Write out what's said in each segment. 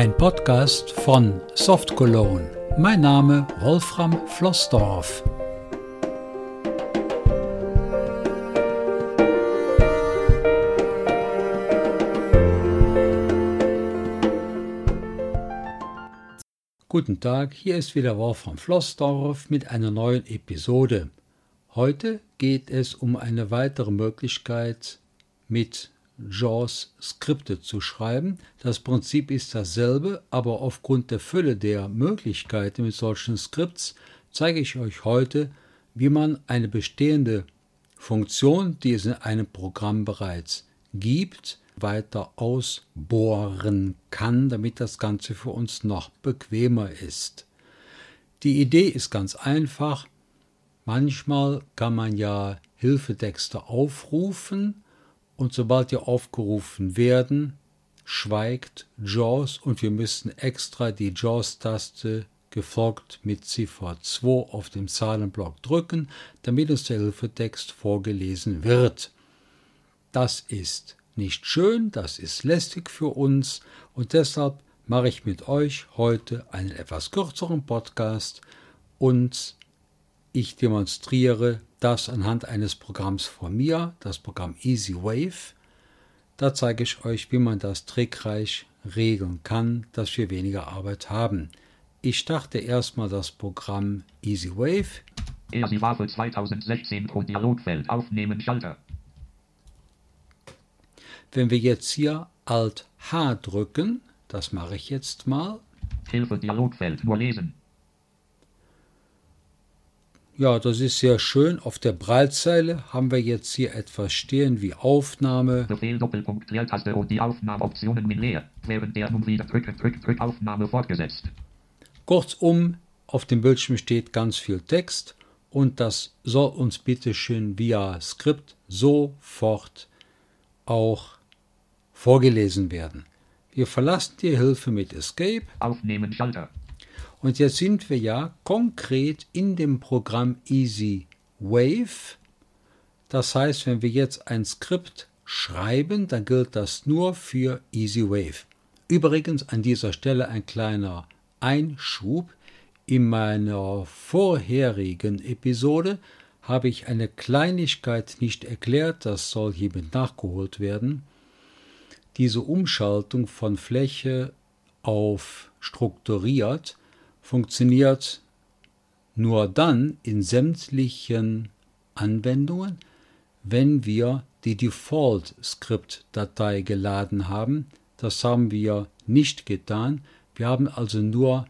Ein Podcast von Soft Cologne. Mein Name Wolfram Flossdorf. Guten Tag, hier ist wieder Wolfram Flossdorf mit einer neuen Episode. Heute geht es um eine weitere Möglichkeit, mit JAWS Skripte zu schreiben. Das Prinzip ist dasselbe, aber aufgrund der Fülle der Möglichkeiten mit solchen Skripts zeige ich euch heute, wie man eine bestehende Funktion, die es in einem Programm bereits gibt, weiter ausbohren kann, damit das Ganze für uns noch bequemer ist. Die Idee ist ganz einfach. Manchmal kann man ja Hilfetexte aufrufen und sobald die aufgerufen werden, schweigt JAWS und wir müssen extra die JAWS-Taste gefolgt mit Ziffer 2 auf dem Zahlenblock drücken, damit uns der Hilfetext vorgelesen wird. Das ist nicht schön, das ist lästig für uns und deshalb mache ich mit euch heute einen etwas kürzeren Podcast und ich demonstriere das anhand eines Programms von mir, das Programm Easy Wave. Da zeige ich euch, wie man das trickreich regeln kann, dass wir weniger Arbeit haben. Ich starte erstmal das Programm Easy Wave. Easy Wave 2016 Pro Dialogfeld aufnehmen Schalter. Wenn wir jetzt hier Alt H drücken, das mache ich jetzt mal. Hilfe Dialogfeld nur lesen. Ja, das ist sehr schön. Auf der Breitzeile haben wir jetzt hier etwas stehen wie Aufnahme. Befehl Doppelpunkt Leertaste und die Aufnahmeoptionen mit leer. Während der nun wieder drücken, drück, drück Aufnahme fortgesetzt. Kurzum, auf dem Bildschirm steht ganz viel Text und das soll uns bitteschön via Skript sofort auch vorgelesen werden. Wir verlassen die Hilfe mit Escape. Aufnehmen Schalter. Und jetzt sind wir ja konkret in dem Programm Easy Wave. Das heißt, wenn wir jetzt ein Skript schreiben, dann gilt das nur für Easy Wave. Übrigens an dieser Stelle ein kleiner Einschub. In meiner vorherigen Episode habe ich eine Kleinigkeit nicht erklärt, das soll hiermit nachgeholt werden. Diese Umschaltung von Fläche auf strukturiert funktioniert nur dann in sämtlichen Anwendungen, wenn wir die Default-Skript-Datei geladen haben. Das haben wir nicht getan. Wir haben also nur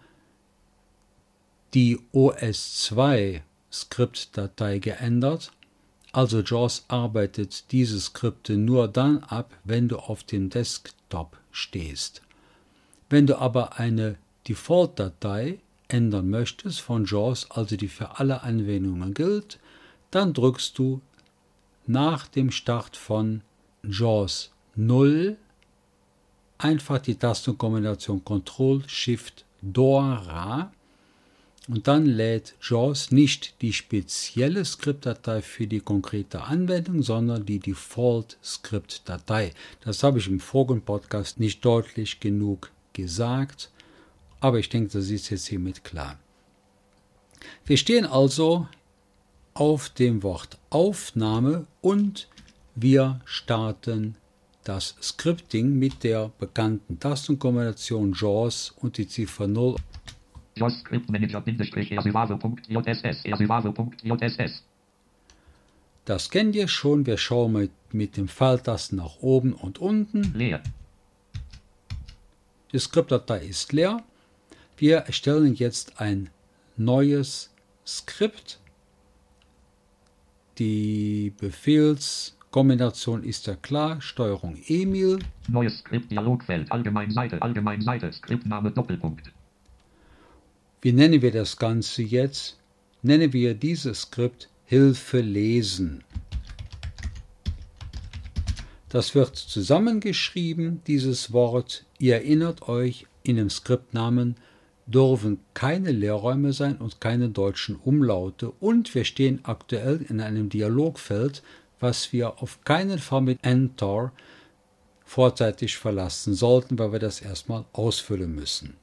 die OS2-Skriptdatei geändert also JAWS arbeitet diese Skripte nur dann ab, wenn du auf dem Desktop stehst. Wenn du aber eine Default-Datei ändern möchtest von JAWS, also die für alle Anwendungen gilt, dann drückst du nach dem Start von JAWS 0 einfach die Tastenkombination Ctrl Shift Dora und dann lädt JAWS nicht die spezielle Skriptdatei für die konkrete Anwendung, sondern die Default-Skriptdatei. Das habe ich im vorigen Podcast nicht deutlich genug gesagt, aber ich denke, das ist jetzt hiermit klar. Wir stehen also auf dem Wort Aufnahme und wir starten das Scripting mit der bekannten Tastenkombination JAWS und die Ziffer 0 JavaScript-Manager-ersivavel.jss Das kennt ihr schon. Wir schauen mit, mit dem Pfeiltasten nach oben und unten. Leer. Die Skriptdatei ist leer. Wir erstellen jetzt ein neues Skript. Die Befehlskombination ist ja klar. Steuerung Emil. Neues Skript Dialogfeld Allgemein Seite Allgemein Seite Skriptname Doppelpunkt. Wie nennen wir das Ganze jetzt? Nennen wir dieses Skript Hilfe lesen. Das wird zusammengeschrieben, dieses Wort. Ihr erinnert euch, in dem Skriptnamen dürfen keine Leerräume sein und keine deutschen Umlaute und wir stehen aktuell in einem Dialogfeld, was wir auf keinen Fall mit Enter vorzeitig verlassen sollten, weil wir das erstmal ausfüllen müssen.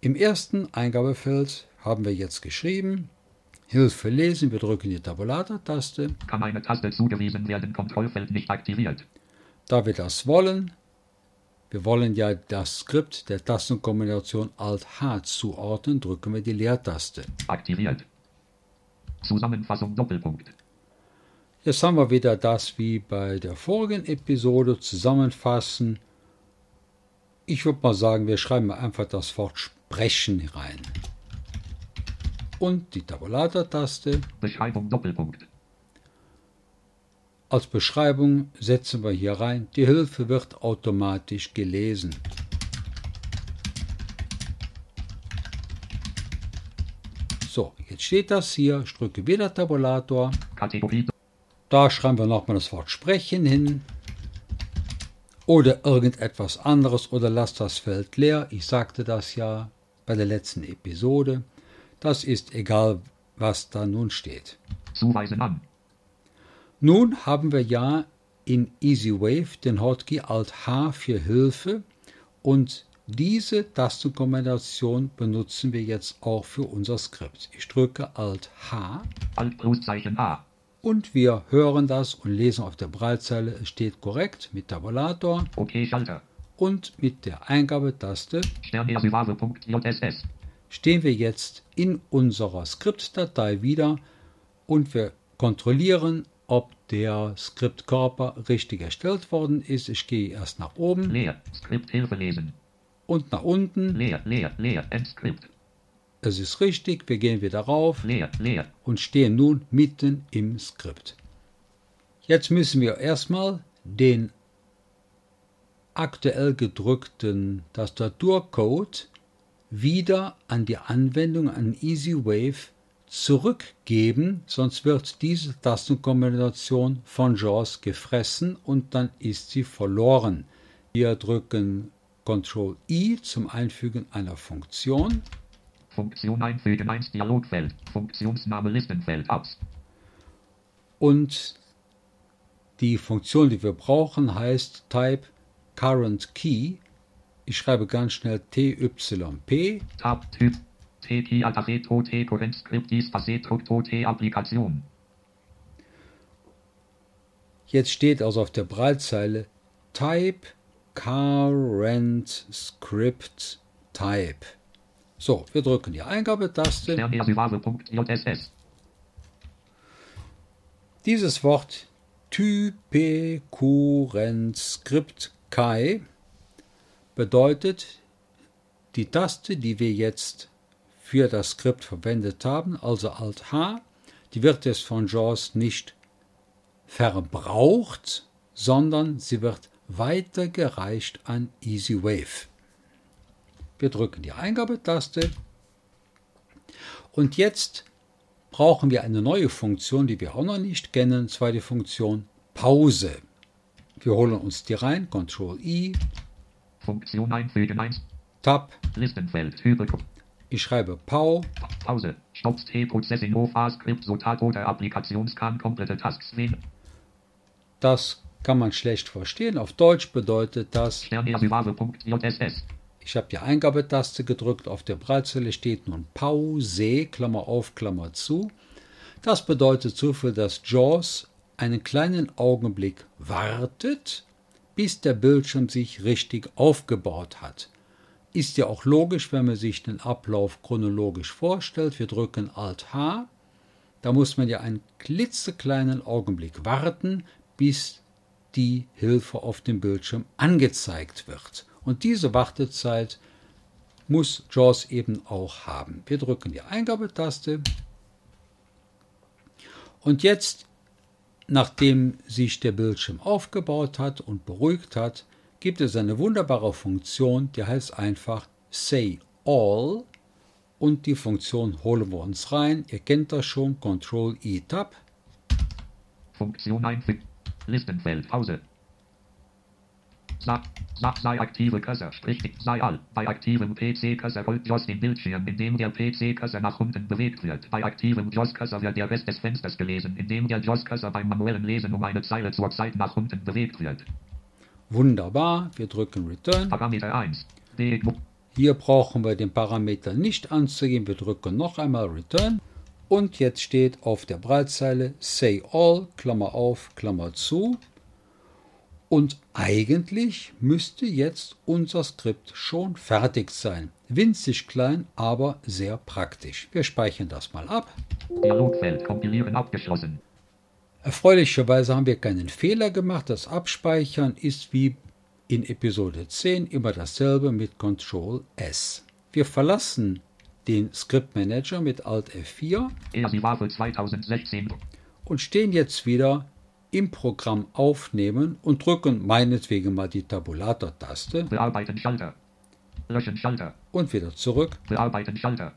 Im ersten Eingabefeld haben wir jetzt geschrieben, Hilfe lesen, wir drücken die Tabulator-Taste. Kann eine Taste zugewiesen werden, Kontrollfeld nicht aktiviert. Da wir das wollen, wir wollen ja das Skript der Tastenkombination Alt-H zuordnen, drücken wir die Leertaste. Aktiviert. Zusammenfassung Doppelpunkt. Jetzt haben wir wieder das wie bei der vorigen Episode zusammenfassen. Ich würde mal sagen, wir schreiben einfach das Wort sprechen rein. Und die Tabulator-Taste. Beschreibung Doppelpunkt. Als Beschreibung setzen wir hier rein, die Hilfe wird automatisch gelesen. So, jetzt steht das hier, ich drücke wieder Tabulator. Da schreiben wir nochmal das Wort sprechen hin. Oder irgendetwas anderes oder lasst das Feld leer. Ich sagte das ja bei der letzten Episode. Das ist egal, was da nun steht. Zuweisen an. Nun haben wir ja in EasyWave den Hotkey Alt-H für Hilfe und diese Tastenkombination benutzen wir jetzt auch für unser Skript. Ich drücke Alt-H Alt-Pluszeichen A. und wir hören das und lesen auf der Breitzeile, es steht korrekt mit Tabulator OK-Schalter. und mit der Eingabetaste stehen wir jetzt in unserer Skriptdatei wieder und wir kontrollieren, ob der Skriptkörper richtig erstellt worden ist. Ich gehe erst nach oben Leer. Skript Hilfe lesen. und nach unten. Leer, leer, leer. Endskript. Es ist richtig, wir gehen wieder rauf Leer, leer. und stehen nun mitten im Skript. Jetzt müssen wir erstmal den aktuell gedrückten Tastaturcode wieder an die Anwendung an EasyWave zurückgeben, sonst wird diese Tastenkombination von JAWS gefressen und dann ist sie verloren. Wir drücken Ctrl I zum Einfügen einer Funktion Funktion einfügen 1 Dialogfeld. Funktionsname Listenfeld Apps. und die Funktion, die wir brauchen, heißt Type Current Key. Ich schreibe ganz schnell TYP Tab Typ. T T Current T Applikation. Jetzt steht also auf der Breitzeile Type Current Script Type. So, wir drücken die Eingabetaste. Dieses Wort Type Current Script Kai bedeutet die Taste, die wir jetzt für das Skript verwendet haben, also Alt H, die wird jetzt von JAWS nicht verbraucht, sondern sie wird weitergereicht an EasyWave. Wir drücken die Eingabetaste und jetzt brauchen wir eine neue Funktion, die wir auch noch nicht kennen, zwar die Funktion Pause. Wir holen uns die rein, Ctrl I, Funktion einfügen 1. Tab, Listenfeld. Hyperkopf. Ich schreibe Pau, Pause. Stopp T Processing of A Script Sotat oder Applikationsscan komplette Tasks wählen. das kann man schlecht verstehen. Auf Deutsch bedeutet das, ich habe die Eingabetaste gedrückt, auf der Breitzeile steht nun Pause, Klammer auf, Klammer zu. Das bedeutet so viel, dass JAWS einen kleinen Augenblick wartet, bis der Bildschirm sich richtig aufgebaut hat. Ist ja auch logisch, wenn man sich den Ablauf chronologisch vorstellt. Wir drücken Alt H, da muss man ja einen klitzekleinen Augenblick warten, bis die Hilfe auf dem Bildschirm angezeigt wird. Und diese Wartezeit muss JAWS eben auch haben. Wir drücken die Eingabetaste und jetzt, nachdem sich der Bildschirm aufgebaut hat und beruhigt hat, gibt es eine wunderbare Funktion, die heißt einfach Say All und die Funktion holen wir uns rein. Ihr kennt das schon, Ctrl I Tab. Funktion einfügen. Listenfeld. Pause. Sag, sag, sei aktive Cursor, sprich, sei all. Bei aktivem PC-Cursor rollt JAWS den Bildschirm, indem der PC-Cursor nach unten bewegt wird. Bei aktivem JAWS-Cursor wird der Rest des Fensters gelesen, indem der JAWS-Cursor beim manuellen Lesen um eine Zeile zur Zeit nach unten bewegt wird. Wunderbar, wir drücken Return. Parameter 1. D. Hier brauchen wir den Parameter nicht anzugeben. Wir drücken noch einmal Return. Und jetzt steht auf der Breitzeile Say All, Klammer auf, Klammer zu. Und eigentlich müsste jetzt unser Skript schon fertig sein. Winzig klein, aber sehr praktisch. Wir speichern das mal ab. Dialogfeld. Kompilieren abgeschlossen. Erfreulicherweise haben wir keinen Fehler gemacht. Das Abspeichern ist wie in Episode 10 immer dasselbe mit Ctrl S. Wir verlassen den Script Manager mit Alt F4 EASI Wafel 2016. und stehen jetzt wieder im Programm Aufnehmen und drücken meinetwegen mal die Tabulator-Taste Bearbeiten Schalter. Löschen Schalter. und wieder zurück. Bearbeiten Schalter.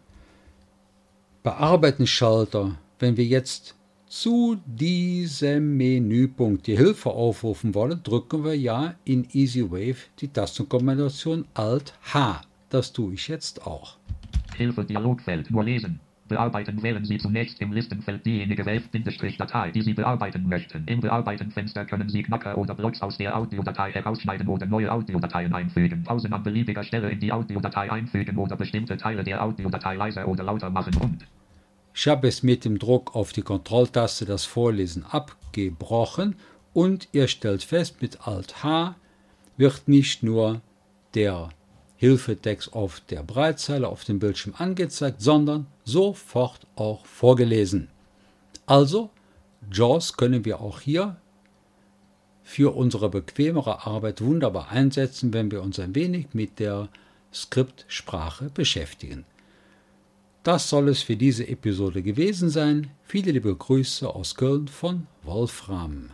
Bearbeiten Schalter. Wenn wir jetzt zu diesem Menüpunkt die Hilfe aufrufen wollen, drücken wir ja in EasyWave die Tastenkombination Alt H. Das tue ich jetzt auch. Hilfe Dialogfeld. Nur lesen. Bearbeiten wählen Sie zunächst im Listenfeld diejenige Wave-Datei, die Sie bearbeiten möchten. Im Bearbeiten-Fenster können Sie Knacker oder Blocks aus der Audiodatei herausschneiden oder neue Audiodateien einfügen. Pausen an beliebiger Stelle in die Audiodatei einfügen oder bestimmte Teile der Audiodatei leiser oder lauter machen und Ich habe es mit dem Druck auf die Kontrolltaste das Vorlesen abgebrochen und ihr stellt fest, mit Alt H wird nicht nur der Hilfetext auf der Breitzeile auf dem Bildschirm angezeigt, sondern sofort auch vorgelesen. Also, JAWS können wir auch hier für unsere bequemere Arbeit wunderbar einsetzen, wenn wir uns ein wenig mit der Skriptsprache beschäftigen. Das soll es für diese Episode gewesen sein. Viele liebe Grüße aus Köln von Wolfram.